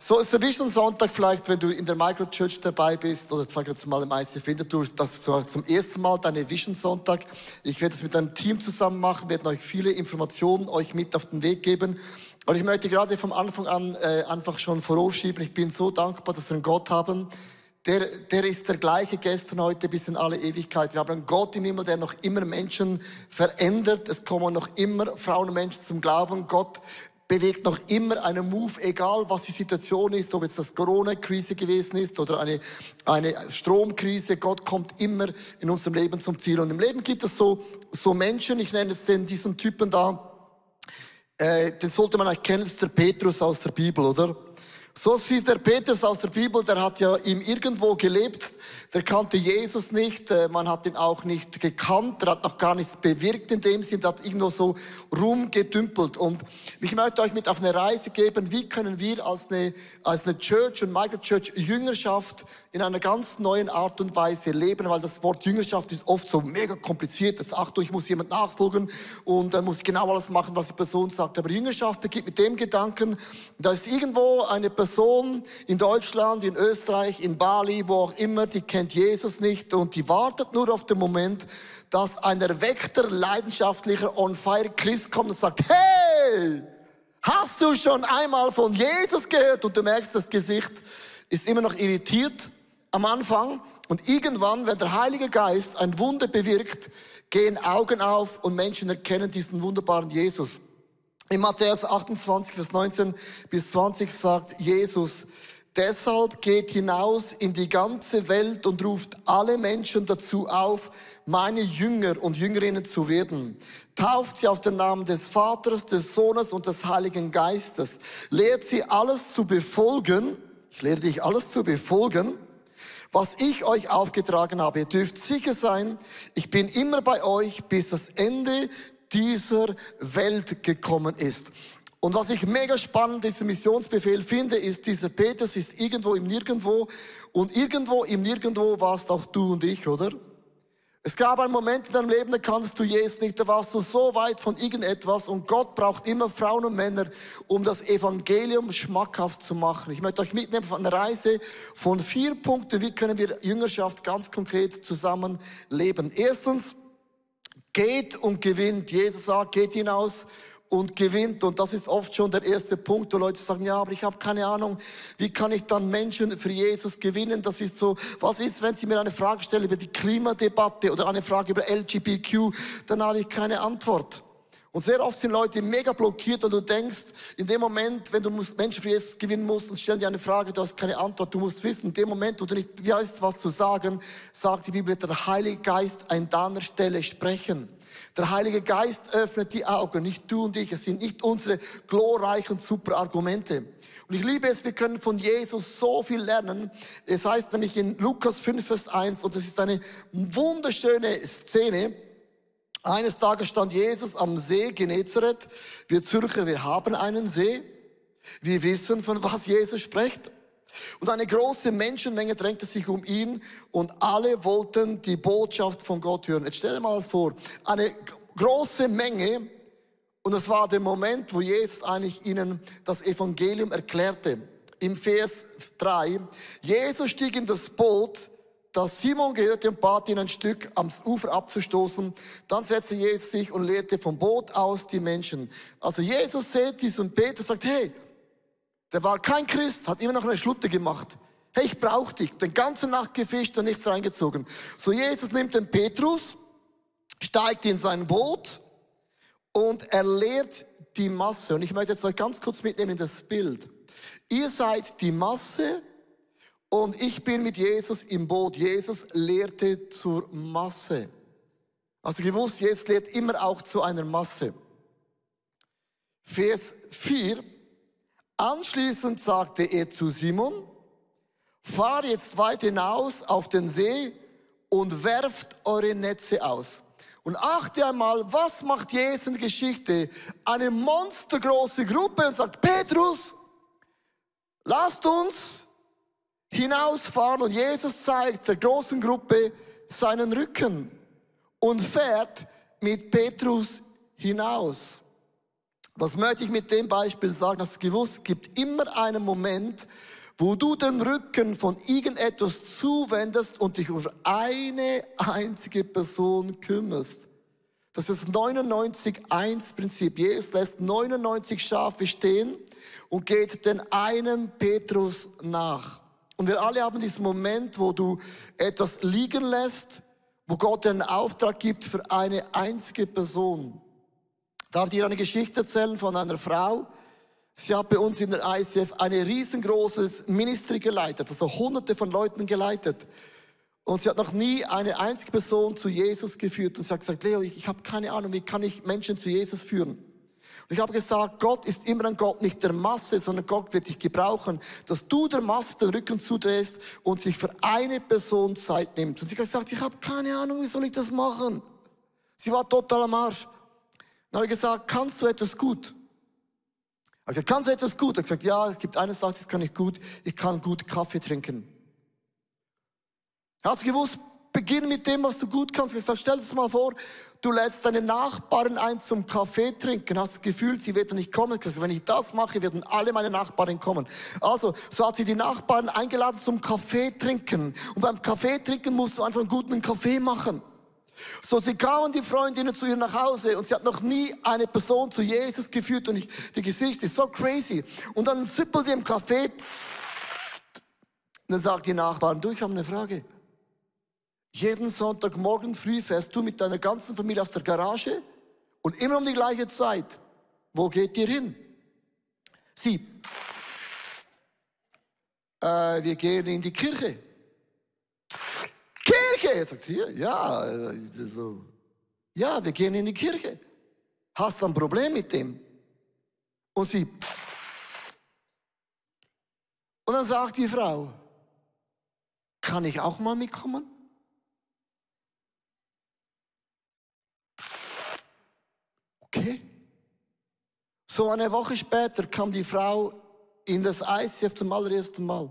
So ist der Vision Sonntag vielleicht, wenn du in der Microchurch dabei bist oder sag jetzt mal im ICF Winterthur, das zum ersten Mal deine Vision Sonntag. Ich werde es mit einem Team zusammen machen, werden euch viele Informationen euch mit auf den Weg geben. Aber ich möchte gerade vom Anfang an äh, einfach schon vorausschieben, ich bin so dankbar, dass wir einen Gott haben, der, der ist der gleiche gestern, heute bis in alle Ewigkeit. Wir haben einen Gott im Himmel, der noch immer Menschen verändert. Es kommen noch immer Frauen und Menschen zum Glauben. Gott bewegt noch immer einen Move, egal was die Situation ist, ob jetzt das Corona-Krise gewesen ist oder eine, eine Stromkrise. Gott kommt immer in unserem Leben zum Ziel. Und im Leben gibt es so, so Menschen, ich nenne es den, diesen Typen da, äh, den sollte man eigentlich kennen, das ist der Petrus aus der Bibel, oder? So sieht der Petrus aus der Bibel, der hat ja ihm irgendwo gelebt, der kannte Jesus nicht, äh, man hat ihn auch nicht gekannt, der hat noch gar nichts bewirkt in dem Sinn, der hat irgendwo so rumgedümpelt. Und ich möchte euch mit auf eine Reise geben, wie können wir als eine, als eine Church und Microchurch Jüngerschaft in einer ganz neuen Art und Weise leben, weil das Wort Jüngerschaft ist oft so mega kompliziert. Jetzt Achtung, ich muss jemand nachfolgen und dann muss ich genau alles machen, was die Person sagt. Aber Jüngerschaft beginnt mit dem Gedanken, da ist irgendwo eine Person in Deutschland, in Österreich, in Bali, wo auch immer, die kennt Jesus nicht und die wartet nur auf den Moment, dass ein erweckter, leidenschaftlicher, on fire Christ kommt und sagt, hey, hast du schon einmal von Jesus gehört? Und du merkst, das Gesicht ist immer noch irritiert am Anfang und irgendwann, wenn der Heilige Geist ein Wunder bewirkt, gehen Augen auf und Menschen erkennen diesen wunderbaren Jesus. In Matthäus 28, Vers 19 bis 20 sagt Jesus, deshalb geht hinaus in die ganze Welt und ruft alle Menschen dazu auf, meine Jünger und Jüngerinnen zu werden. Tauft sie auf den Namen des Vaters, des Sohnes und des Heiligen Geistes. Lehrt sie alles zu befolgen. Ich lehre dich alles zu befolgen was ich euch aufgetragen habe. Ihr dürft sicher sein, ich bin immer bei euch, bis das Ende dieser Welt gekommen ist. Und was ich mega spannend diesen Missionsbefehl finde, ist, dieser Petrus ist irgendwo im Nirgendwo und irgendwo im Nirgendwo warst auch du und ich, oder? Es gab einen Moment in deinem Leben, da kannst du Jesus nicht, da warst du so weit von irgendetwas und Gott braucht immer Frauen und Männer, um das Evangelium schmackhaft zu machen. Ich möchte euch mitnehmen auf eine Reise von vier Punkten, wie können wir Jüngerschaft ganz konkret zusammen leben. Erstens, geht und gewinnt. Jesus sagt, geht hinaus und gewinnt. Und das ist oft schon der erste Punkt, wo Leute sagen, ja, aber ich habe keine Ahnung, wie kann ich dann Menschen für Jesus gewinnen? Das ist so, was ist, wenn Sie mir eine Frage stellen über die Klimadebatte oder eine Frage über LGBTQ, dann habe ich keine Antwort. Und sehr oft sind Leute mega blockiert und du denkst, in dem Moment, wenn du Menschen für Jesus gewinnen musst und stellen dir eine Frage, du hast keine Antwort, du musst wissen, in dem Moment, wo du nicht weißt, was zu sagen, sagt die Bibel, der Heilige Geist an deiner Stelle sprechen. Der Heilige Geist öffnet die Augen, nicht du und ich. Es sind nicht unsere glorreichen super Argumente. Und ich liebe es, wir können von Jesus so viel lernen. Es heißt nämlich in Lukas 5, Vers 1, und es ist eine wunderschöne Szene. Eines Tages stand Jesus am See Genezareth. Wir Zürcher, wir haben einen See. Wir wissen, von was Jesus spricht. Und eine große Menschenmenge drängte sich um ihn und alle wollten die Botschaft von Gott hören. Jetzt stell dir mal das vor. Eine große Menge und es war der Moment, wo Jesus eigentlich ihnen das Evangelium erklärte. Im Vers 3. Jesus stieg in das Boot, das Simon gehörte und bat ihn ein Stück am Ufer abzustoßen. Dann setzte Jesus sich und lehrte vom Boot aus die Menschen. Also Jesus sieht Peter und sagt, hey, der war kein Christ, hat immer noch eine Schlutte gemacht. Hey, ich brauche dich. Den ganzen Nacht gefischt und nichts reingezogen. So Jesus nimmt den Petrus, steigt in sein Boot und er lehrt die Masse. Und ich möchte jetzt euch ganz kurz mitnehmen in das Bild. Ihr seid die Masse und ich bin mit Jesus im Boot. Jesus lehrte zur Masse. Also gewusst, Jesus lehrt immer auch zu einer Masse. Vers 4. Anschließend sagte er zu Simon, fahr jetzt weit hinaus auf den See und werft eure Netze aus. Und achte einmal, was macht Jesus in der Geschichte? Eine monstergroße Gruppe und sagt, Petrus, lasst uns hinausfahren. Und Jesus zeigt der großen Gruppe seinen Rücken und fährt mit Petrus hinaus. Was möchte ich mit dem Beispiel sagen? Hast du gewusst, gibt immer einen Moment, wo du den Rücken von irgendetwas zuwendest und dich um eine einzige Person kümmerst. Das ist das 99-1-Prinzip. Jesus lässt 99 Schafe stehen und geht den einen Petrus nach. Und wir alle haben diesen Moment, wo du etwas liegen lässt, wo Gott einen Auftrag gibt für eine einzige Person. Darf ich dir eine Geschichte erzählen von einer Frau? Sie hat bei uns in der ICF eine riesengroßes Ministry geleitet, also hunderte von Leuten geleitet. Und sie hat noch nie eine einzige Person zu Jesus geführt. Und sie hat gesagt, Leo, ich, ich habe keine Ahnung, wie kann ich Menschen zu Jesus führen? Ich habe gesagt, Gott ist immer ein Gott nicht der Masse, sondern Gott wird dich gebrauchen, dass du der Masse den Rücken zudrehst und sich für eine Person Zeit nimmt. Und sie hat gesagt, ich habe keine Ahnung, wie soll ich das machen? Sie war total am Arsch. Dann habe ich gesagt, kannst du etwas gut? Ich gesagt, kannst du etwas gut? Er hat gesagt, ja, es gibt eine Sache, das kann ich gut. Ich kann gut Kaffee trinken. Hast du gewusst, beginn mit dem, was du gut kannst. Ich gesagt, stell dir das mal vor, du lädst deine Nachbarn ein zum Kaffee trinken, hast das Gefühl, sie werden nicht kommen. Gesagt, wenn ich das mache, werden alle meine Nachbarn kommen. Also, so hat sie die Nachbarn eingeladen zum Kaffee trinken. Und beim Kaffee trinken musst du einfach einen guten Kaffee machen. So, sie kamen die Freundinnen zu ihr nach Hause und sie hat noch nie eine Person zu Jesus geführt und ich, die Gesicht ist so crazy. Und dann süppelt die im Café. Und dann sagt die Nachbarn, du, ich habe eine Frage. Jeden Sonntagmorgen früh fährst du mit deiner ganzen Familie aus der Garage und immer um die gleiche Zeit. Wo geht ihr hin? Sie, äh, wir gehen in die Kirche. Kirche, sagt sie, ja, so, ja, wir gehen in die Kirche. Hast du ein Problem mit dem? Und sie, und dann sagt die Frau, kann ich auch mal mitkommen? Okay. So eine Woche später kam die Frau in das ICF zum allerersten Mal.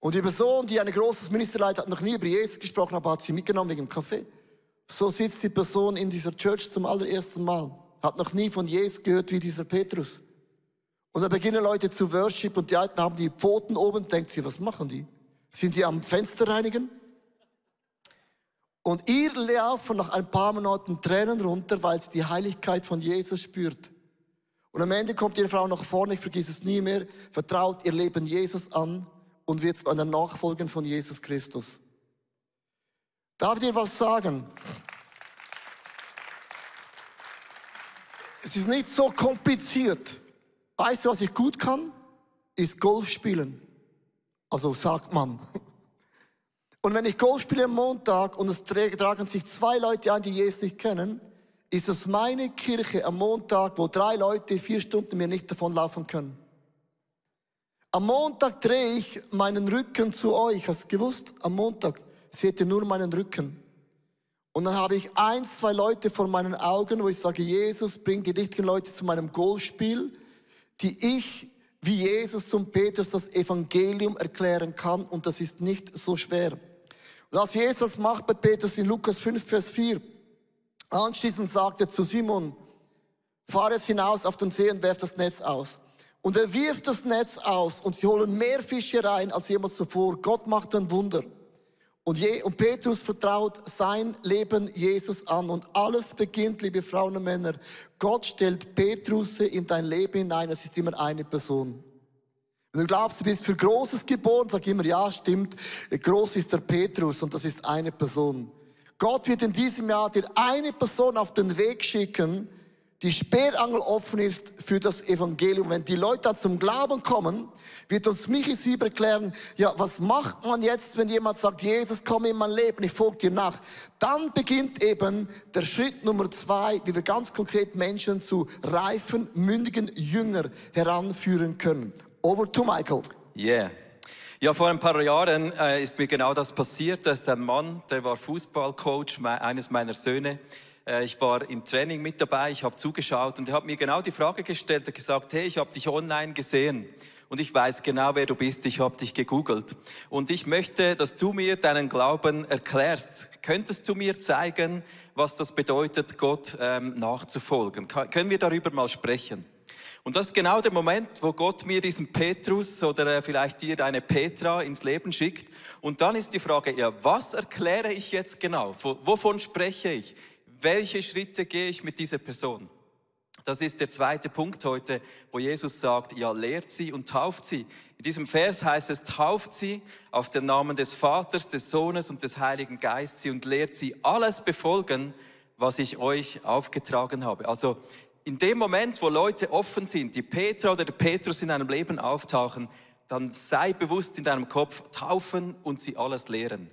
Und die Person, die ein großes Ministerleid hat, noch nie über Jesus gesprochen, aber hat sie mitgenommen wegen dem Kaffee. So sitzt die Person in dieser Church zum allerersten Mal, hat noch nie von Jesus gehört wie dieser Petrus. Und da beginnen Leute zu worship und die Alten haben die Pfoten oben, denkt sie, was machen die? Sind die am Fenster reinigen? Und ihr laufen nach ein paar Monaten Tränen runter, weil sie die Heiligkeit von Jesus spürt. Und am Ende kommt ihre Frau nach vorne, ich vergesse es nie mehr, vertraut ihr Leben Jesus an und wird zu einer Nachfolgerin von Jesus Christus. Darf ich dir was sagen? Es ist nicht so kompliziert. Weißt du, was ich gut kann? Ist Golf spielen. Also sagt man. Und wenn ich Golf spiele am Montag und es tragen sich zwei Leute an, die Jesus nicht kennen, ist es meine Kirche am Montag, wo drei Leute vier Stunden mir nicht davonlaufen können. Am Montag drehe ich meinen Rücken zu euch. Hast du gewusst? Am Montag seht ihr nur meinen Rücken. Und dann habe ich eins, zwei Leute vor meinen Augen, wo ich sage, Jesus, bring die richtigen Leute zu meinem Golfspiel, die ich wie Jesus zum Petrus das Evangelium erklären kann. Und das ist nicht so schwer. Als Jesus macht bei Petrus in Lukas 5, Vers 4, anschließend sagt er zu Simon, fahr es hinaus auf den See und werf das Netz aus. Und er wirft das Netz aus und sie holen mehr Fische rein als jemals zuvor. Gott macht ein Wunder. Und, Je und Petrus vertraut sein Leben Jesus an und alles beginnt, liebe Frauen und Männer. Gott stellt Petrus in dein Leben hinein. Es ist immer eine Person. Wenn du glaubst, du bist für Großes geboren, sag immer, ja, stimmt, groß ist der Petrus und das ist eine Person. Gott wird in diesem Jahr dir eine Person auf den Weg schicken, die Sperrangel offen ist für das Evangelium. Wenn die Leute dann zum Glauben kommen, wird uns Michi Sieber erklären, ja, was macht man jetzt, wenn jemand sagt, Jesus, komm in mein Leben, ich folge dir nach. Dann beginnt eben der Schritt Nummer zwei, wie wir ganz konkret Menschen zu reifen, mündigen Jünger heranführen können. Over to Michael. Yeah. Ja, vor ein paar Jahren äh, ist mir genau das passiert. Da ist ein Mann, der war Fußballcoach me eines meiner Söhne. Äh, ich war im Training mit dabei, ich habe zugeschaut und er hat mir genau die Frage gestellt, er hat gesagt, hey, ich habe dich online gesehen und ich weiß genau, wer du bist. Ich habe dich gegoogelt. Und ich möchte, dass du mir deinen Glauben erklärst. Könntest du mir zeigen, was das bedeutet, Gott ähm, nachzufolgen? können wir darüber mal sprechen? Und das ist genau der Moment, wo Gott mir diesen Petrus oder äh, vielleicht dir deine Petra ins Leben schickt. Und dann ist die Frage, ja, was erkläre ich jetzt genau? Wovon spreche ich? Welche Schritte gehe ich mit dieser Person? Das ist der zweite Punkt heute, wo Jesus sagt, ja, lehrt sie und tauft sie. In diesem Vers heißt es, tauft sie auf den Namen des Vaters, des Sohnes und des Heiligen Geistes und lehrt sie alles befolgen, was ich euch aufgetragen habe. Also in dem Moment, wo Leute offen sind, die Petra oder der Petrus in einem Leben auftauchen, dann sei bewusst in deinem Kopf, taufen und sie alles lehren.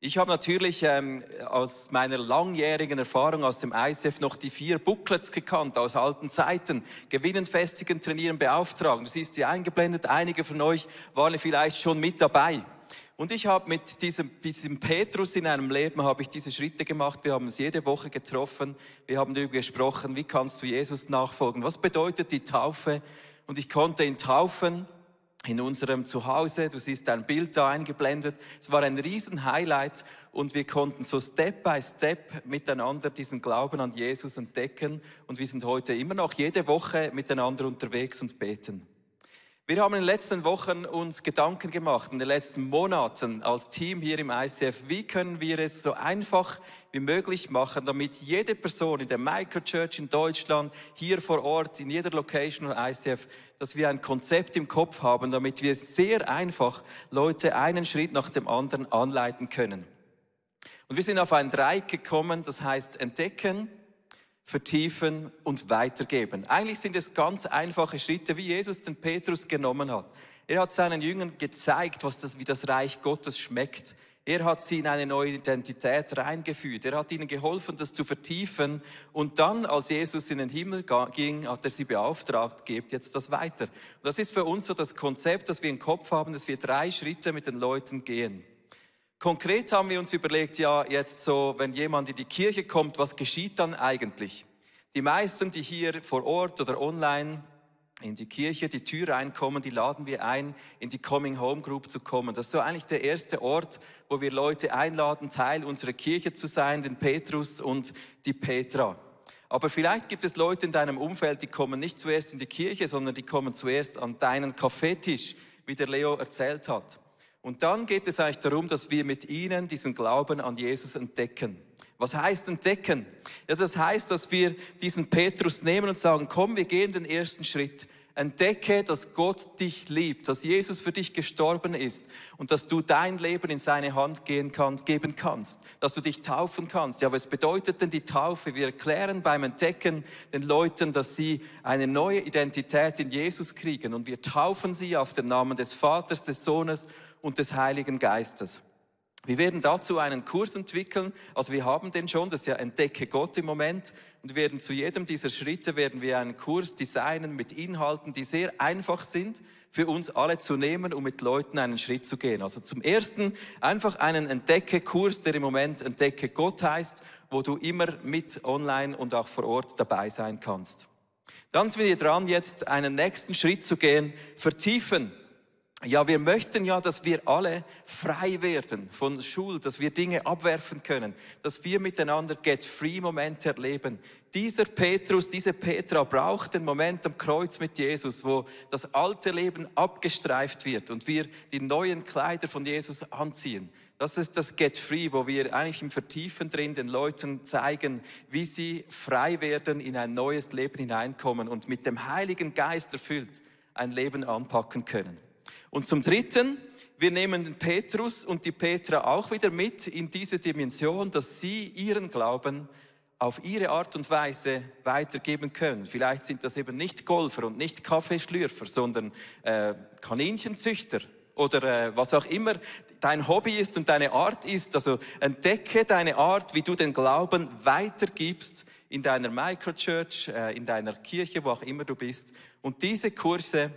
Ich habe natürlich ähm, aus meiner langjährigen Erfahrung aus dem ICF noch die vier Booklets gekannt aus alten Zeiten. Gewinnen, festigen, trainieren, beauftragen. Du siehst die eingeblendet. Einige von euch waren vielleicht schon mit dabei. Und ich habe mit diesem, diesem Petrus in einem Leben habe ich diese Schritte gemacht. Wir haben uns jede Woche getroffen. Wir haben darüber gesprochen, wie kannst du Jesus nachfolgen? Was bedeutet die Taufe? Und ich konnte ihn taufen in unserem Zuhause. Du siehst ein Bild da eingeblendet. Es war ein riesen Highlight und wir konnten so Step by Step miteinander diesen Glauben an Jesus entdecken und wir sind heute immer noch jede Woche miteinander unterwegs und beten. Wir haben in den letzten Wochen uns Gedanken gemacht, in den letzten Monaten als Team hier im ICF, wie können wir es so einfach wie möglich machen, damit jede Person in der Microchurch in Deutschland, hier vor Ort, in jeder Location und ICF, dass wir ein Konzept im Kopf haben, damit wir sehr einfach Leute einen Schritt nach dem anderen anleiten können. Und wir sind auf ein Dreieck gekommen, das heißt entdecken, vertiefen und weitergeben. Eigentlich sind es ganz einfache Schritte, wie Jesus den Petrus genommen hat. Er hat seinen Jüngern gezeigt, was das, wie das Reich Gottes schmeckt. Er hat sie in eine neue Identität reingeführt. Er hat ihnen geholfen, das zu vertiefen. Und dann, als Jesus in den Himmel ging, hat er sie beauftragt, gebt jetzt das weiter. Und das ist für uns so das Konzept, das wir im Kopf haben, dass wir drei Schritte mit den Leuten gehen. Konkret haben wir uns überlegt, ja, jetzt so, wenn jemand in die Kirche kommt, was geschieht dann eigentlich? Die meisten, die hier vor Ort oder online in die Kirche, die Tür reinkommen, die laden wir ein, in die Coming Home Group zu kommen. Das ist so eigentlich der erste Ort, wo wir Leute einladen, Teil unserer Kirche zu sein, den Petrus und die Petra. Aber vielleicht gibt es Leute in deinem Umfeld, die kommen nicht zuerst in die Kirche, sondern die kommen zuerst an deinen Kaffeetisch, wie der Leo erzählt hat. Und dann geht es eigentlich darum, dass wir mit ihnen diesen Glauben an Jesus entdecken. Was heißt entdecken? Ja, das heißt, dass wir diesen Petrus nehmen und sagen, komm, wir gehen den ersten Schritt. Entdecke, dass Gott dich liebt, dass Jesus für dich gestorben ist und dass du dein Leben in seine Hand gehen kann, geben kannst, dass du dich taufen kannst. Ja, was bedeutet denn die Taufe? Wir erklären beim Entdecken den Leuten, dass sie eine neue Identität in Jesus kriegen und wir taufen sie auf den Namen des Vaters, des Sohnes und des Heiligen Geistes. Wir werden dazu einen Kurs entwickeln, also wir haben den schon, das ist ja Entdecke Gott im Moment und werden zu jedem dieser Schritte werden wir einen Kurs designen mit Inhalten, die sehr einfach sind für uns alle zu nehmen, um mit Leuten einen Schritt zu gehen. Also zum ersten einfach einen Entdecke-Kurs, der im Moment Entdecke Gott heißt, wo du immer mit online und auch vor Ort dabei sein kannst. Dann sind wir dran, jetzt einen nächsten Schritt zu gehen, vertiefen. Ja, wir möchten ja, dass wir alle frei werden von Schuld, dass wir Dinge abwerfen können, dass wir miteinander Get-Free-Momente erleben. Dieser Petrus, diese Petra braucht den Moment am Kreuz mit Jesus, wo das alte Leben abgestreift wird und wir die neuen Kleider von Jesus anziehen. Das ist das Get Free, wo wir eigentlich im Vertiefen drin den Leuten zeigen, wie sie frei werden, in ein neues Leben hineinkommen und mit dem Heiligen Geist erfüllt ein Leben anpacken können. Und zum Dritten, wir nehmen Petrus und die Petra auch wieder mit in diese Dimension, dass sie ihren Glauben auf ihre Art und Weise weitergeben können. Vielleicht sind das eben nicht Golfer und nicht Kaffeeschlürfer, sondern äh, Kaninchenzüchter oder äh, was auch immer dein Hobby ist und deine Art ist. Also entdecke deine Art, wie du den Glauben weitergibst in deiner Microchurch, äh, in deiner Kirche, wo auch immer du bist. Und diese Kurse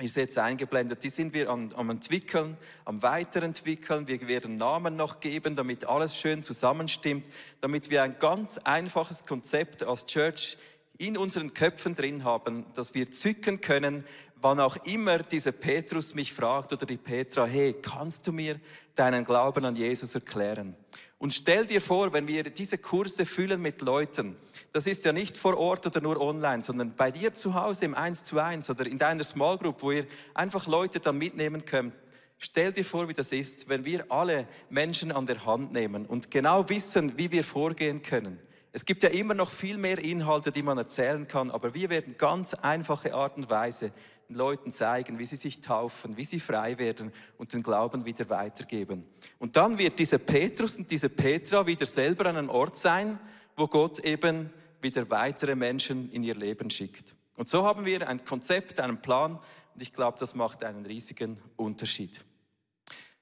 ist jetzt eingeblendet, die sind wir am, am entwickeln, am weiterentwickeln. Wir werden Namen noch geben, damit alles schön zusammenstimmt, damit wir ein ganz einfaches Konzept als Church in unseren Köpfen drin haben, dass wir zücken können, wann auch immer dieser Petrus mich fragt oder die Petra, hey, kannst du mir deinen Glauben an Jesus erklären? Und stell dir vor, wenn wir diese Kurse füllen mit Leuten, das ist ja nicht vor Ort oder nur online, sondern bei dir zu Hause im 1 zu 1 oder in deiner Small Group, wo ihr einfach Leute dann mitnehmen könnt. Stell dir vor, wie das ist, wenn wir alle Menschen an der Hand nehmen und genau wissen, wie wir vorgehen können. Es gibt ja immer noch viel mehr Inhalte, die man erzählen kann, aber wir werden ganz einfache Art und Weise Leuten zeigen, wie sie sich taufen, wie sie frei werden und den Glauben wieder weitergeben. Und dann wird dieser Petrus und diese Petra wieder selber an einem Ort sein, wo Gott eben wieder weitere Menschen in ihr Leben schickt. Und so haben wir ein Konzept, einen Plan und ich glaube, das macht einen riesigen Unterschied.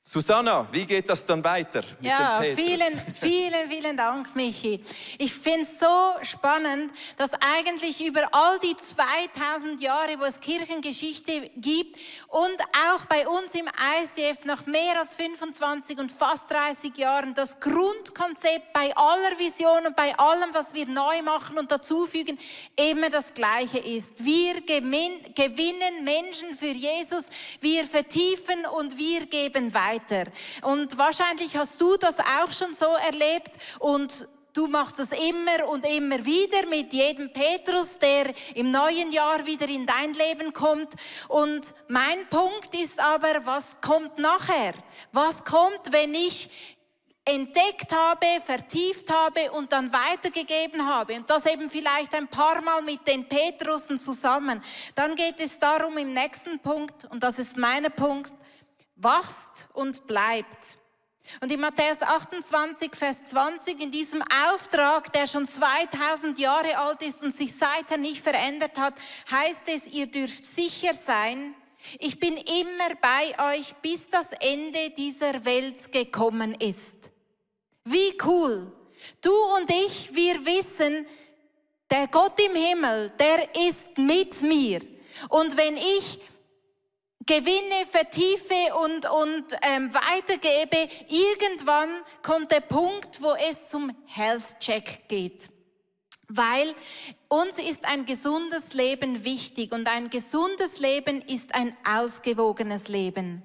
Susanna, wie geht das dann weiter mit ja, dem Petrus? vielen, vielen, vielen Dank, Michi. Ich finde es so spannend, dass eigentlich über all die 2000 Jahre, wo es Kirchengeschichte gibt und auch bei uns im ICF nach mehr als 25 und fast 30 Jahren das Grundkonzept bei aller Vision und bei allem, was wir neu machen und dazufügen, immer das Gleiche ist. Wir gewinnen Menschen für Jesus, wir vertiefen und wir geben weiter weiter. Und wahrscheinlich hast du das auch schon so erlebt und Du machst das immer und immer wieder mit jedem Petrus, der im neuen Jahr wieder in dein Leben kommt. Und mein Punkt ist aber, was kommt nachher? Was kommt, wenn ich entdeckt habe, vertieft habe und dann weitergegeben habe und das eben vielleicht ein paar Mal mit den Petrusen zusammen, dann geht es darum im nächsten Punkt, und das ist mein Punkt, wachst und bleibt. Und in Matthäus 28, Vers 20, in diesem Auftrag, der schon 2000 Jahre alt ist und sich seither nicht verändert hat, heißt es, ihr dürft sicher sein, ich bin immer bei euch, bis das Ende dieser Welt gekommen ist. Wie cool. Du und ich, wir wissen, der Gott im Himmel, der ist mit mir. Und wenn ich gewinne, vertiefe und, und ähm, weitergebe, irgendwann kommt der Punkt, wo es zum Health Check geht. Weil uns ist ein gesundes Leben wichtig und ein gesundes Leben ist ein ausgewogenes Leben.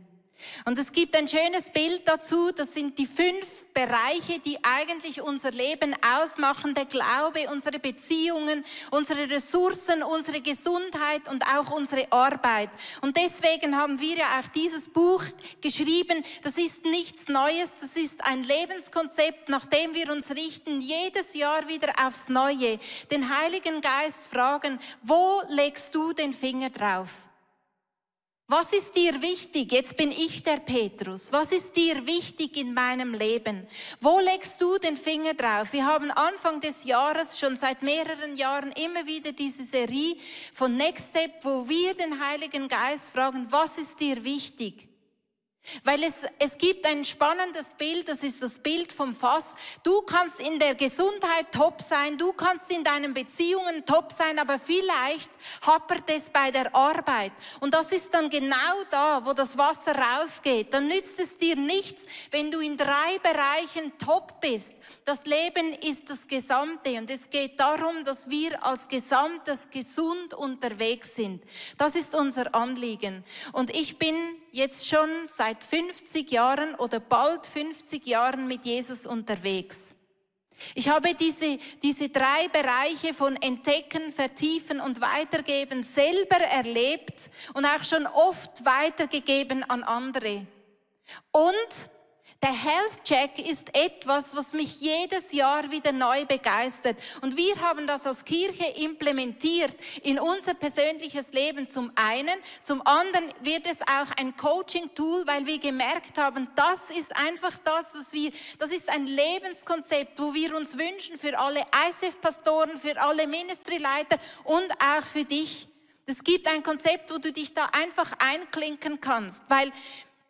Und es gibt ein schönes Bild dazu, das sind die fünf Bereiche, die eigentlich unser Leben ausmachen, der Glaube, unsere Beziehungen, unsere Ressourcen, unsere Gesundheit und auch unsere Arbeit. Und deswegen haben wir ja auch dieses Buch geschrieben, das ist nichts Neues, das ist ein Lebenskonzept, nach dem wir uns richten, jedes Jahr wieder aufs Neue, den Heiligen Geist fragen, wo legst du den Finger drauf? Was ist dir wichtig? Jetzt bin ich der Petrus. Was ist dir wichtig in meinem Leben? Wo legst du den Finger drauf? Wir haben Anfang des Jahres schon seit mehreren Jahren immer wieder diese Serie von Next Step, wo wir den Heiligen Geist fragen, was ist dir wichtig? Weil es, es gibt ein spannendes Bild, das ist das Bild vom Fass. Du kannst in der Gesundheit top sein, du kannst in deinen Beziehungen top sein, aber vielleicht happert es bei der Arbeit. Und das ist dann genau da, wo das Wasser rausgeht. Dann nützt es dir nichts, wenn du in drei Bereichen top bist. Das Leben ist das Gesamte und es geht darum, dass wir als Gesamtes gesund unterwegs sind. Das ist unser Anliegen. Und ich bin jetzt schon seit 50 Jahren oder bald 50 Jahren mit Jesus unterwegs. Ich habe diese, diese drei Bereiche von Entdecken, Vertiefen und Weitergeben selber erlebt und auch schon oft weitergegeben an andere. Und der Health Check ist etwas, was mich jedes Jahr wieder neu begeistert. Und wir haben das als Kirche implementiert in unser persönliches Leben zum einen. Zum anderen wird es auch ein Coaching-Tool, weil wir gemerkt haben, das ist einfach das, was wir, das ist ein Lebenskonzept, wo wir uns wünschen für alle ICF-Pastoren, für alle Ministry-Leiter und auch für dich. Es gibt ein Konzept, wo du dich da einfach einklinken kannst, weil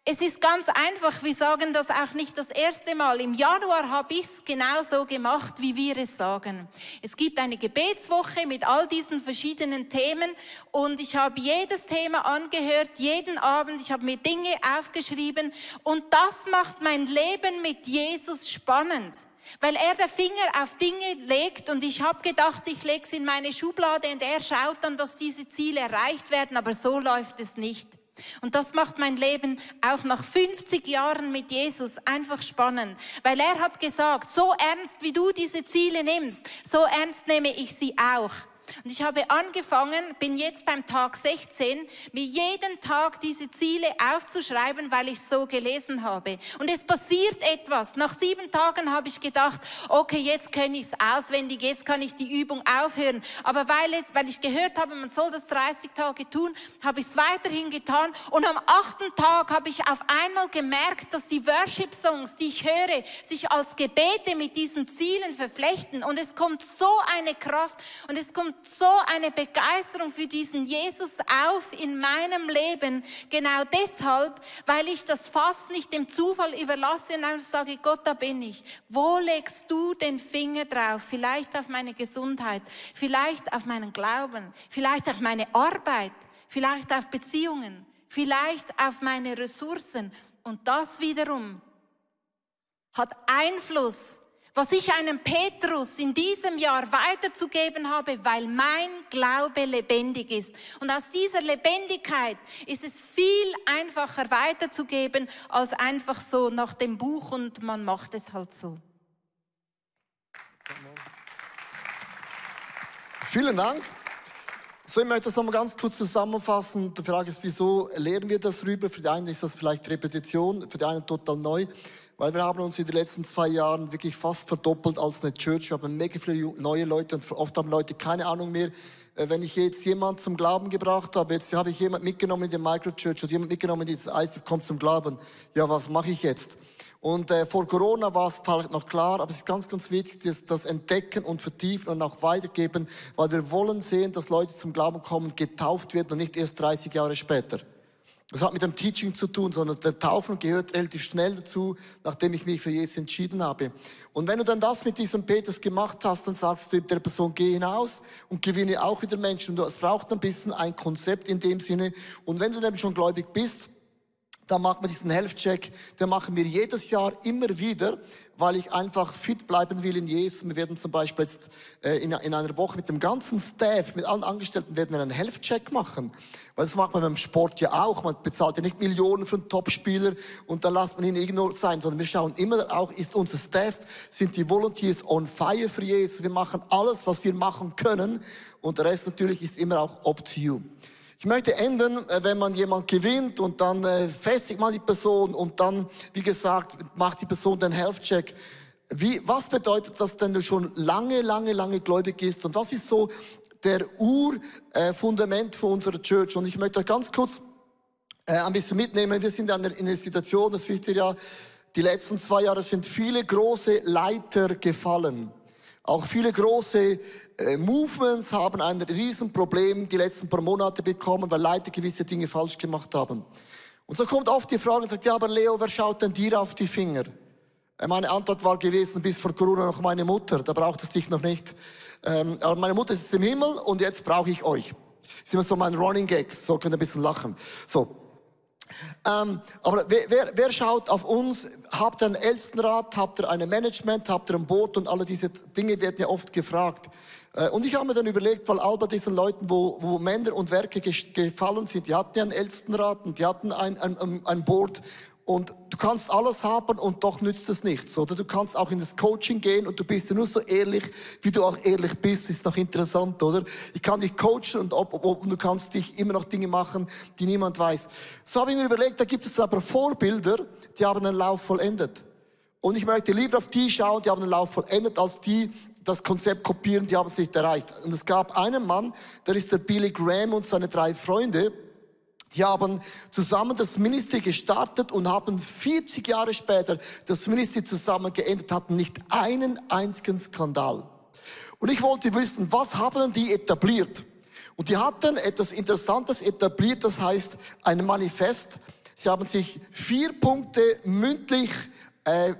es ist ganz einfach, wir sagen das auch nicht das erste Mal. Im Januar habe ich es genauso gemacht, wie wir es sagen. Es gibt eine Gebetswoche mit all diesen verschiedenen Themen und ich habe jedes Thema angehört, jeden Abend. Ich habe mir Dinge aufgeschrieben und das macht mein Leben mit Jesus spannend. weil er den Finger auf Dinge legt und ich habe gedacht, ich lege es in meine Schublade und er schaut dann, dass diese Ziele erreicht werden, aber so läuft es nicht. Und das macht mein Leben auch nach 50 Jahren mit Jesus einfach spannend, weil er hat gesagt, so ernst wie du diese Ziele nimmst, so ernst nehme ich sie auch. Und ich habe angefangen, bin jetzt beim Tag 16, mir jeden Tag diese Ziele aufzuschreiben, weil ich so gelesen habe. Und es passiert etwas. Nach sieben Tagen habe ich gedacht, okay, jetzt kenne ich es auswendig, jetzt kann ich die Übung aufhören. Aber weil, es, weil ich gehört habe, man soll das 30 Tage tun, habe ich es weiterhin getan. Und am achten Tag habe ich auf einmal gemerkt, dass die Worship-Songs, die ich höre, sich als Gebete mit diesen Zielen verflechten. Und es kommt so eine Kraft und es kommt so eine Begeisterung für diesen Jesus auf in meinem Leben. Genau deshalb, weil ich das Fass nicht dem Zufall überlasse und einfach sage, Gott, da bin ich. Wo legst du den Finger drauf? Vielleicht auf meine Gesundheit, vielleicht auf meinen Glauben, vielleicht auf meine Arbeit, vielleicht auf Beziehungen, vielleicht auf meine Ressourcen. Und das wiederum hat Einfluss was ich einem Petrus in diesem Jahr weiterzugeben habe, weil mein Glaube lebendig ist. Und aus dieser Lebendigkeit ist es viel einfacher weiterzugeben, als einfach so nach dem Buch und man macht es halt so. Vielen Dank. So, ich möchte das nochmal ganz kurz zusammenfassen. Die Frage ist, wieso lernen wir das rüber? Für die einen ist das vielleicht Repetition, für die einen total neu. Weil wir haben uns in den letzten zwei Jahren wirklich fast verdoppelt als eine Church. Wir haben mega viele neue Leute und oft haben Leute keine Ahnung mehr, äh, wenn ich jetzt jemand zum Glauben gebracht habe, jetzt habe ich jemand mitgenommen in die Microchurch oder jemand mitgenommen in dieses ICF, kommt zum Glauben. Ja, was mache ich jetzt? Und äh, vor Corona war es vielleicht noch klar, aber es ist ganz, ganz wichtig, das, das Entdecken und Vertiefen und auch weitergeben, weil wir wollen sehen, dass Leute zum Glauben kommen, getauft werden und nicht erst 30 Jahre später. Das hat mit dem Teaching zu tun, sondern der Taufen gehört relativ schnell dazu, nachdem ich mich für Jesus entschieden habe. Und wenn du dann das mit diesem Petrus gemacht hast, dann sagst du der Person, geh hinaus und gewinne auch wieder Menschen. Und es braucht ein bisschen ein Konzept in dem Sinne. Und wenn du dann schon gläubig bist, da macht man diesen Health-Check, den machen wir jedes Jahr immer wieder, weil ich einfach fit bleiben will in Jesus. Wir werden zum Beispiel jetzt äh, in, in, einer Woche mit dem ganzen Staff, mit allen Angestellten, werden wir einen Health-Check machen. Weil das macht man beim Sport ja auch. Man bezahlt ja nicht Millionen für einen Topspieler und dann lässt man ihn irgendwo sein, sondern wir schauen immer auch, ist unser Staff, sind die Volunteers on fire für Jesus. Wir machen alles, was wir machen können und der Rest natürlich ist immer auch up to you. Ich möchte enden, äh, wenn man jemand gewinnt und dann äh, festigt man die Person und dann, wie gesagt, macht die Person den Health-Check. Wie, was bedeutet das denn, du schon lange, lange, lange gläubig bist? Und was ist so der Urfundament äh, für unsere Church? Und ich möchte ganz kurz äh, ein bisschen mitnehmen. Wir sind in einer Situation, das wisst ihr ja, die letzten zwei Jahre sind viele große Leiter gefallen. Auch viele große äh, Movements haben ein Riesenproblem die letzten paar Monate bekommen, weil Leute gewisse Dinge falsch gemacht haben. Und so kommt oft die Frage und sagt, ja, aber Leo, wer schaut denn dir auf die Finger? Äh, meine Antwort war gewesen, bis vor Corona noch meine Mutter, da braucht es dich noch nicht. Ähm, aber meine Mutter ist im Himmel und jetzt brauche ich euch. Das ist immer so mein Running Gag, so könnt ihr ein bisschen lachen. So, ähm, aber wer, wer, wer, schaut auf uns? Habt ihr einen Ältestenrat? Habt ihr ein Management? Habt ihr ein Boot? Und alle diese Dinge werden ja oft gefragt. Äh, und ich habe mir dann überlegt, weil all bei diesen Leuten, wo, wo Männer und Werke gefallen sind, die hatten ja einen Ältestenrat und die hatten ein, ein, ein Board. Und du kannst alles haben und doch nützt es nichts, oder? Du kannst auch in das Coaching gehen und du bist ja nur so ehrlich, wie du auch ehrlich bist, ist noch interessant, oder? Ich kann dich coachen und, ob, ob, ob, du kannst dich immer noch Dinge machen, die niemand weiß. So habe ich mir überlegt, da gibt es aber Vorbilder, die haben einen Lauf vollendet. Und ich möchte lieber auf die schauen, die haben einen Lauf vollendet, als die, das Konzept kopieren, die haben es nicht erreicht. Und es gab einen Mann, der ist der Billy Graham und seine drei Freunde, die haben zusammen das Ministry gestartet und haben 40 Jahre später das Ministry zusammen geendet, hatten nicht einen einzigen Skandal. Und ich wollte wissen, was haben die etabliert? Und die hatten etwas Interessantes etabliert, das heißt ein Manifest. Sie haben sich vier Punkte mündlich äh,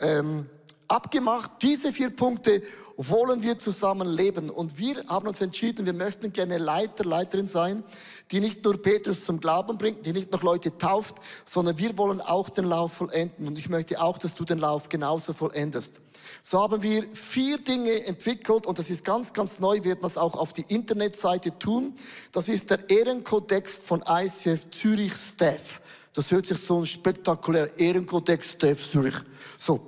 ähm, abgemacht. Diese vier Punkte wollen wir zusammen leben. Und wir haben uns entschieden, wir möchten gerne Leiter, Leiterin sein, die nicht nur Petrus zum Glauben bringt, die nicht noch Leute tauft, sondern wir wollen auch den Lauf vollenden. Und ich möchte auch, dass du den Lauf genauso vollendest. So haben wir vier Dinge entwickelt und das ist ganz, ganz neu, wir werden das auch auf die Internetseite tun. Das ist der Ehrenkodex von ICF Zürich Staff. Das hört sich so ein spektakulär Ehrenkodex Staff Zürich. So,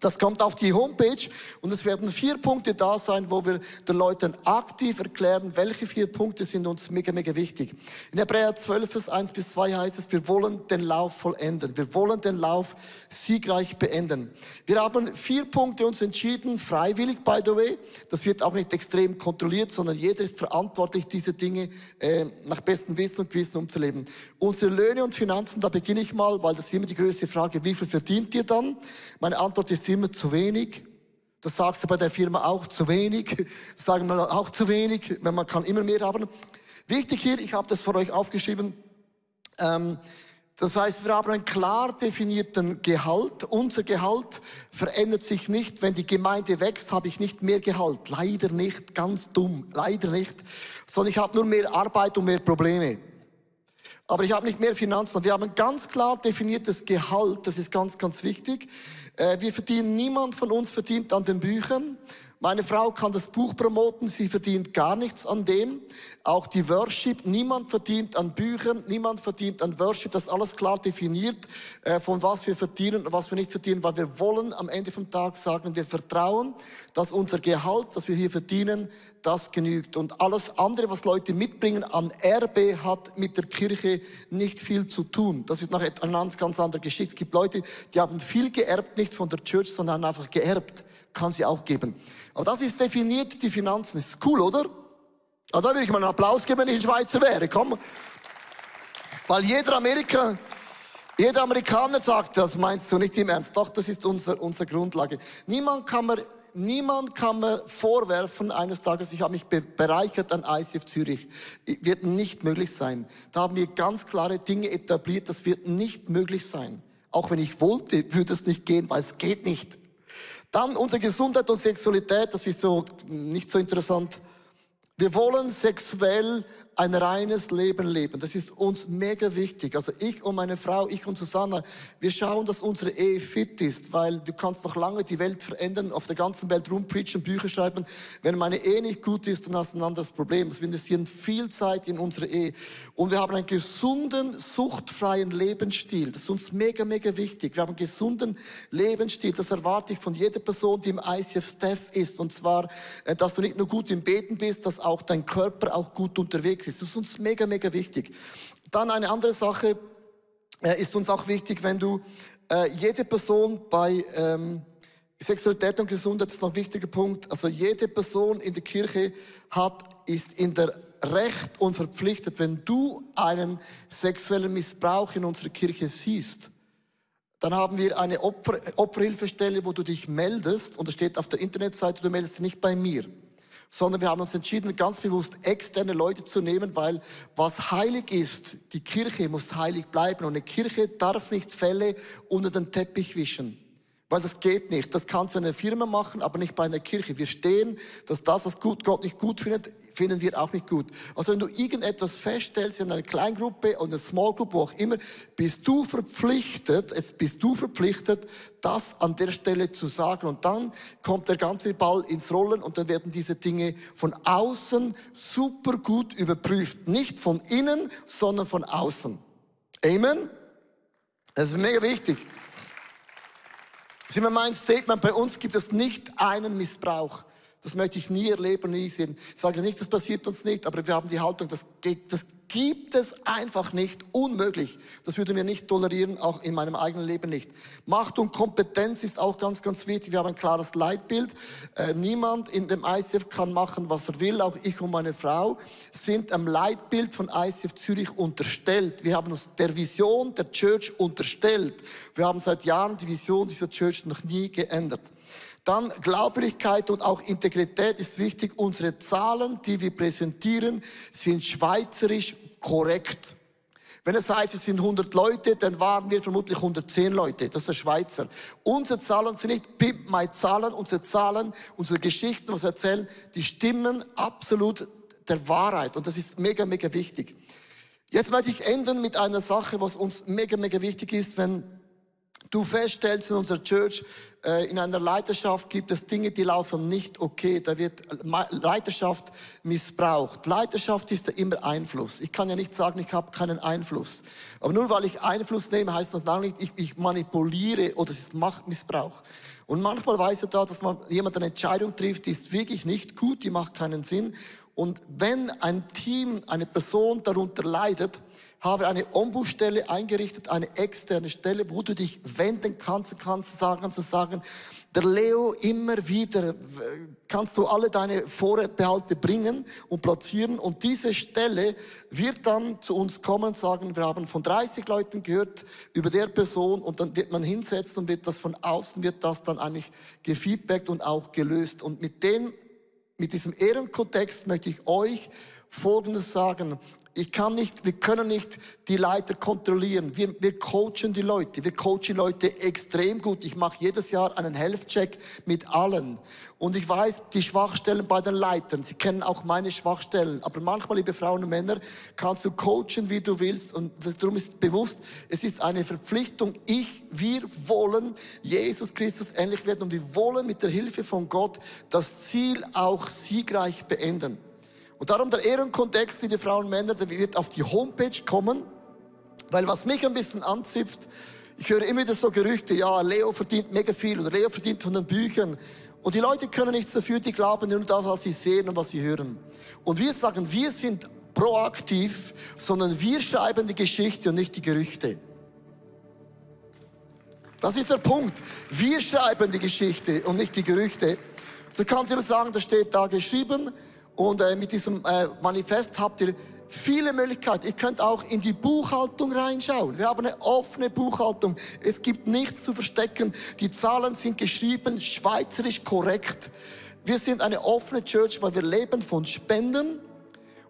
das kommt auf die Homepage und es werden vier Punkte da sein, wo wir den Leuten aktiv erklären, welche vier Punkte sind uns mega, mega wichtig. In Hebräer 12, Vers 1 bis 2 heißt es, wir wollen den Lauf vollenden. Wir wollen den Lauf siegreich beenden. Wir haben vier Punkte uns entschieden, freiwillig, by the way. Das wird auch nicht extrem kontrolliert, sondern jeder ist verantwortlich, diese Dinge äh, nach bestem Wissen und Gewissen umzuleben. Unsere Löhne und Finanzen, da beginne ich mal, weil das ist immer die größte Frage, wie viel verdient ihr dann? Meine Antwort ist immer zu wenig. Das sagst du bei der Firma auch zu wenig. Das sagen wir auch zu wenig, wenn man kann immer mehr haben. Wichtig hier, ich habe das für euch aufgeschrieben. Ähm, das heißt, wir haben einen klar definierten Gehalt. Unser Gehalt verändert sich nicht. Wenn die Gemeinde wächst, habe ich nicht mehr Gehalt. Leider nicht, ganz dumm, leider nicht. Sondern ich habe nur mehr Arbeit und mehr Probleme. Aber ich habe nicht mehr Finanzen. Wir haben ein ganz klar definiertes Gehalt. Das ist ganz, ganz wichtig. Äh, wir verdienen, niemand von uns verdient an den Büchern. Meine Frau kann das Buch promoten, sie verdient gar nichts an dem. Auch die Worship, niemand verdient an Büchern, niemand verdient an Worship. Das ist alles klar definiert, äh, von was wir verdienen und was wir nicht verdienen, weil wir wollen am Ende vom Tag sagen, wir vertrauen, dass unser Gehalt, das wir hier verdienen, das genügt. Und alles andere, was Leute mitbringen an Erbe, hat mit der Kirche nicht viel zu tun. Das ist noch eine ganz, andere Geschichte. Es gibt Leute, die haben viel geerbt, nicht von der Church, sondern einfach geerbt kann sie auch geben. Aber das ist definiert, die Finanzen. ist cool, oder? Also da würde ich mal einen Applaus geben, wenn ich ein Schweizer wäre. Komm. Weil jeder Amerika, jeder Amerikaner sagt, das meinst du nicht im Ernst. Doch, das ist unser, unsere Grundlage. Niemand kann mir, niemand kann mir vorwerfen eines Tages, ich habe mich bereichert an ICF Zürich. Wird nicht möglich sein. Da haben wir ganz klare Dinge etabliert, das wird nicht möglich sein. Auch wenn ich wollte, würde es nicht gehen, weil es geht nicht. Dann unsere Gesundheit und Sexualität, das ist so nicht so interessant. Wir wollen sexuell ein reines Leben leben. Das ist uns mega wichtig. Also ich und meine Frau, ich und Susanna, wir schauen, dass unsere Ehe fit ist, weil du kannst noch lange die Welt verändern, auf der ganzen Welt rumpreachen, Bücher schreiben. Wenn meine Ehe nicht gut ist, dann hast du ein anderes Problem. Wir investieren viel Zeit in unsere Ehe. Und wir haben einen gesunden, suchtfreien Lebensstil. Das ist uns mega, mega wichtig. Wir haben einen gesunden Lebensstil. Das erwarte ich von jeder Person, die im ICF-Staff ist. Und zwar, äh, dass du nicht nur gut im Beten bist, dass auch dein Körper auch gut unterwegs ist ist. Das ist uns mega, mega wichtig. Dann eine andere Sache äh, ist uns auch wichtig, wenn du äh, jede Person bei ähm, Sexualität und Gesundheit ist noch ein wichtiger Punkt. Also jede Person in der Kirche hat, ist in der Recht und verpflichtet, wenn du einen sexuellen Missbrauch in unserer Kirche siehst, dann haben wir eine Opfer, Opferhilfestelle, wo du dich meldest und das steht auf der Internetseite, du meldest dich nicht bei mir sondern wir haben uns entschieden, ganz bewusst externe Leute zu nehmen, weil was heilig ist, die Kirche muss heilig bleiben und eine Kirche darf nicht Fälle unter den Teppich wischen. Weil das geht nicht. Das kannst du in einer Firma machen, aber nicht bei einer Kirche. Wir stehen, dass das, was Gott nicht gut findet, finden wir auch nicht gut. Also wenn du irgendetwas feststellst in einer Kleingruppe oder einer Small Group, wo auch immer, bist du verpflichtet, jetzt bist du verpflichtet, das an der Stelle zu sagen. Und dann kommt der ganze Ball ins Rollen und dann werden diese Dinge von außen super gut überprüft. Nicht von innen, sondern von außen. Amen? Das ist mega wichtig. Das ist immer mein Statement. Bei uns gibt es nicht einen Missbrauch. Das möchte ich nie erleben, nie sehen. Ich sage nicht, das passiert uns nicht, aber wir haben die Haltung, das, geht, das gibt es einfach nicht. Unmöglich. Das würde mir nicht tolerieren, auch in meinem eigenen Leben nicht. Macht und Kompetenz ist auch ganz, ganz wichtig. Wir haben ein klares Leitbild. Äh, niemand in dem ICF kann machen, was er will. Auch ich und meine Frau sind am Leitbild von ICF Zürich unterstellt. Wir haben uns der Vision der Church unterstellt. Wir haben seit Jahren die Vision dieser Church noch nie geändert. Dann Glaubwürdigkeit und auch Integrität ist wichtig. Unsere Zahlen, die wir präsentieren, sind schweizerisch korrekt. Wenn es heißt, es sind 100 Leute, dann waren wir vermutlich 110 Leute. Das ist der Schweizer. Unsere Zahlen sind nicht Pimp My Zahlen. Unsere Zahlen, unsere Geschichten, was wir erzählen, die stimmen absolut der Wahrheit. Und das ist mega, mega wichtig. Jetzt möchte ich enden mit einer Sache, was uns mega, mega wichtig ist, wenn du feststellst in unserer Church, äh, in einer Leiterschaft gibt es Dinge, die laufen nicht okay. Da wird Leiterschaft missbraucht. Leiterschaft ist ja immer Einfluss. Ich kann ja nicht sagen, ich habe keinen Einfluss. Aber nur weil ich Einfluss nehme, heißt das noch nicht, ich, ich manipuliere oder es ist Machtmissbrauch. Und manchmal weiß er da, dass man jemand eine Entscheidung trifft, die ist wirklich nicht gut, die macht keinen Sinn. Und wenn ein Team, eine Person darunter leidet, habe eine Ombudsstelle eingerichtet, eine externe Stelle, wo du dich wenden kannst kannst sagen, kannst sagen, der Leo immer wieder kannst du alle deine Vorbehalte bringen und platzieren. Und diese Stelle wird dann zu uns kommen und sagen, wir haben von 30 Leuten gehört über der Person und dann wird man hinsetzen und wird das von außen wird das dann eigentlich gefeedbackt und auch gelöst. Und mit dem mit diesem Ehrenkontext möchte ich euch Folgendes sagen. Ich kann nicht, wir können nicht die Leiter kontrollieren. Wir, wir coachen die Leute. Wir coachen Leute extrem gut. Ich mache jedes Jahr einen Health-Check mit allen. Und ich weiß die Schwachstellen bei den Leitern. Sie kennen auch meine Schwachstellen. Aber manchmal, liebe Frauen und Männer, kannst du coachen, wie du willst. Und das, darum ist bewusst, es ist eine Verpflichtung. Ich, wir wollen Jesus Christus ähnlich werden. Und wir wollen mit der Hilfe von Gott das Ziel auch siegreich beenden. Und darum der Ehrenkontext, liebe Frauen und Männer, der wird auf die Homepage kommen, weil was mich ein bisschen anzipft, ich höre immer wieder so Gerüchte, ja, Leo verdient mega viel oder Leo verdient von den Büchern. Und die Leute können nichts dafür, die glauben nur das, was sie sehen und was sie hören. Und wir sagen, wir sind proaktiv, sondern wir schreiben die Geschichte und nicht die Gerüchte. Das ist der Punkt. Wir schreiben die Geschichte und nicht die Gerüchte. So kannst du immer sagen, da steht da geschrieben, und äh, mit diesem äh, Manifest habt ihr viele Möglichkeiten. Ihr könnt auch in die Buchhaltung reinschauen. Wir haben eine offene Buchhaltung. Es gibt nichts zu verstecken. Die Zahlen sind geschrieben, schweizerisch korrekt. Wir sind eine offene Church, weil wir leben von Spenden.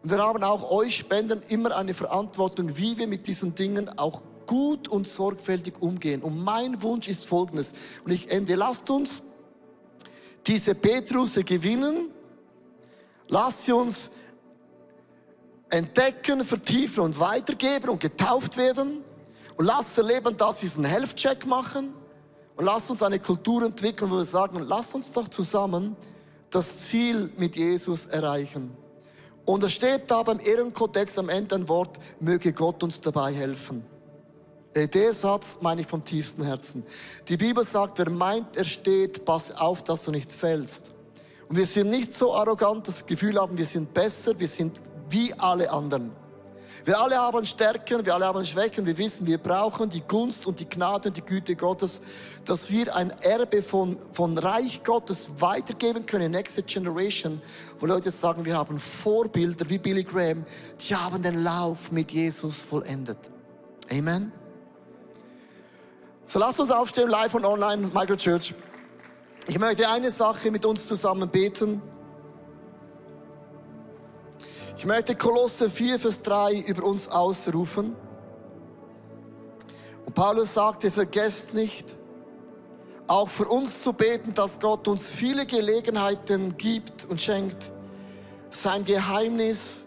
Und wir haben auch euch Spenden immer eine Verantwortung, wie wir mit diesen Dingen auch gut und sorgfältig umgehen. Und mein Wunsch ist folgendes. Und ich ende, lasst uns diese Petrusse gewinnen Lass sie uns entdecken, vertiefen und weitergeben und getauft werden. Und lass erleben, dass sie einen Health-Check machen. Und lass uns eine Kultur entwickeln, wo wir sagen, lass uns doch zusammen das Ziel mit Jesus erreichen. Und es steht da beim Ehrenkodex am Ende ein Wort, möge Gott uns dabei helfen. Äh, der Satz meine ich vom tiefsten Herzen. Die Bibel sagt, wer meint, er steht, pass auf, dass du nicht fällst. Und wir sind nicht so arrogant, dass wir das Gefühl haben, wir sind besser, wir sind wie alle anderen. Wir alle haben Stärken, wir alle haben Schwächen, wir wissen, wir brauchen die Gunst und die Gnade und die Güte Gottes, dass wir ein Erbe von, von Reich Gottes weitergeben können, Next Generation, wo Leute sagen, wir haben Vorbilder wie Billy Graham, die haben den Lauf mit Jesus vollendet. Amen. So lasst uns aufstehen, live und online, Micro Church. Ich möchte eine Sache mit uns zusammen beten. Ich möchte Kolosse 4, Vers 3 über uns ausrufen. Und Paulus sagte, vergesst nicht, auch für uns zu beten, dass Gott uns viele Gelegenheiten gibt und schenkt, sein Geheimnis